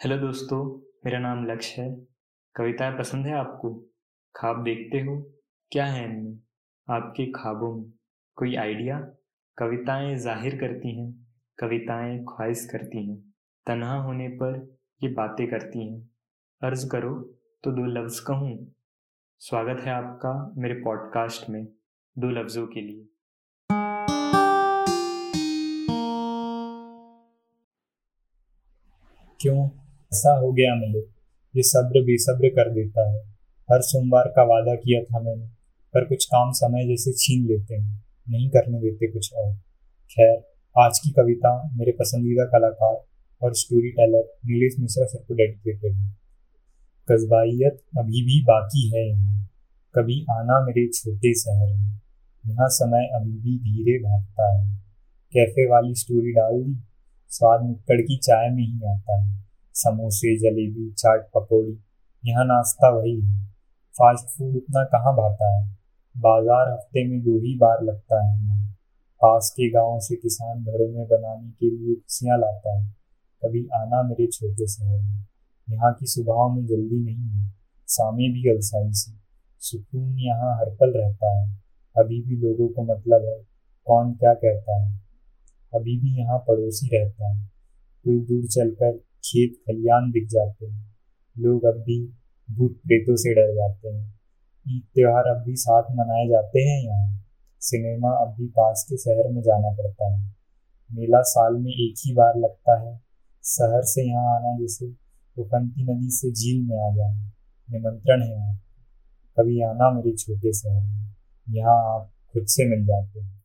Hello दोस्तों, मेरा नाम लक्ष्य है। कविताएँ पसंद है आपको? ख्वाब देखते हो? क्या है इनमें? आपके ख्वाबों में कोई आइडिया? कविताएँ ज़ाहिर करती हैं, कविताएँ ख्वाहिश करती हैं। तनहा होने पर ये बातें करती हैं। अर्ज़ करो तो दो लफ्ज़ कहूँ। स्वागत है आपका मेरे पॉडकास्ट में दो लफ्ज़ों के लिए। क्यों? ऐसा हो गया मिले ये सब्र बेसब्र कर देता है। हर सोमवार का वादा किया था मैंने, पर कुछ काम समय जैसे छीन लेते हैं, नहीं करने देते कुछ और। खैर, आज की कविता मेरे पसंदीदा कलाकार और storyteller Nilesh Mishra sir को डेडिकेटेड है। कस्बाइत अभी भी बाकी है यहाँ। कभी आना मेरे छोटे शहर में। यहाँ समय अभी भी धीरे भागता है। कैफ़े वाली स्टोरी डाल दी। स्वाद नुक्कड़ की चाय में ही आता है। समोसे, जलेबी, चाट, पकौड़ी, यहाँ नाश्ता वही है। फास्ट फ़ूड उतना कहाँ भाता है? बाज़ार हफ़्ते में दो ही बार लगता है। यहाँ पास के गाँव से किसान घरों में बनाने के लिए खुशियाँ लाता है। कभी आना मेरे छोटे शहर में। यहाँ की सुबहों में जल्दी नहीं है। सामे भी अलसाई से। सुकून यहाँ हर पल रहता है। अभी भी लोगों को मतलब है, कौन क्या कहता है? अभी भी यहाँ पड़ोसी रहता है। कोई दूर चलकर खेत खलियान दिख जाते हैं। लोग अब भी भूत प्रेतों से डर जाते हैं। ईद त्योहार अब भी साथ मनाए जाते हैं यहाँ। सिनेमा अब भी पास के शहर में जाना पड़ता है। मेला साल में एक ही बार लगता है। शहर से यहाँ आना जैसे उफनती नदी से झील में आ जाना। निमंत्रण है यहाँ। कभी आना मेरे छोटे शहर में। यहाँ आप खुद से मिल जाते हैं।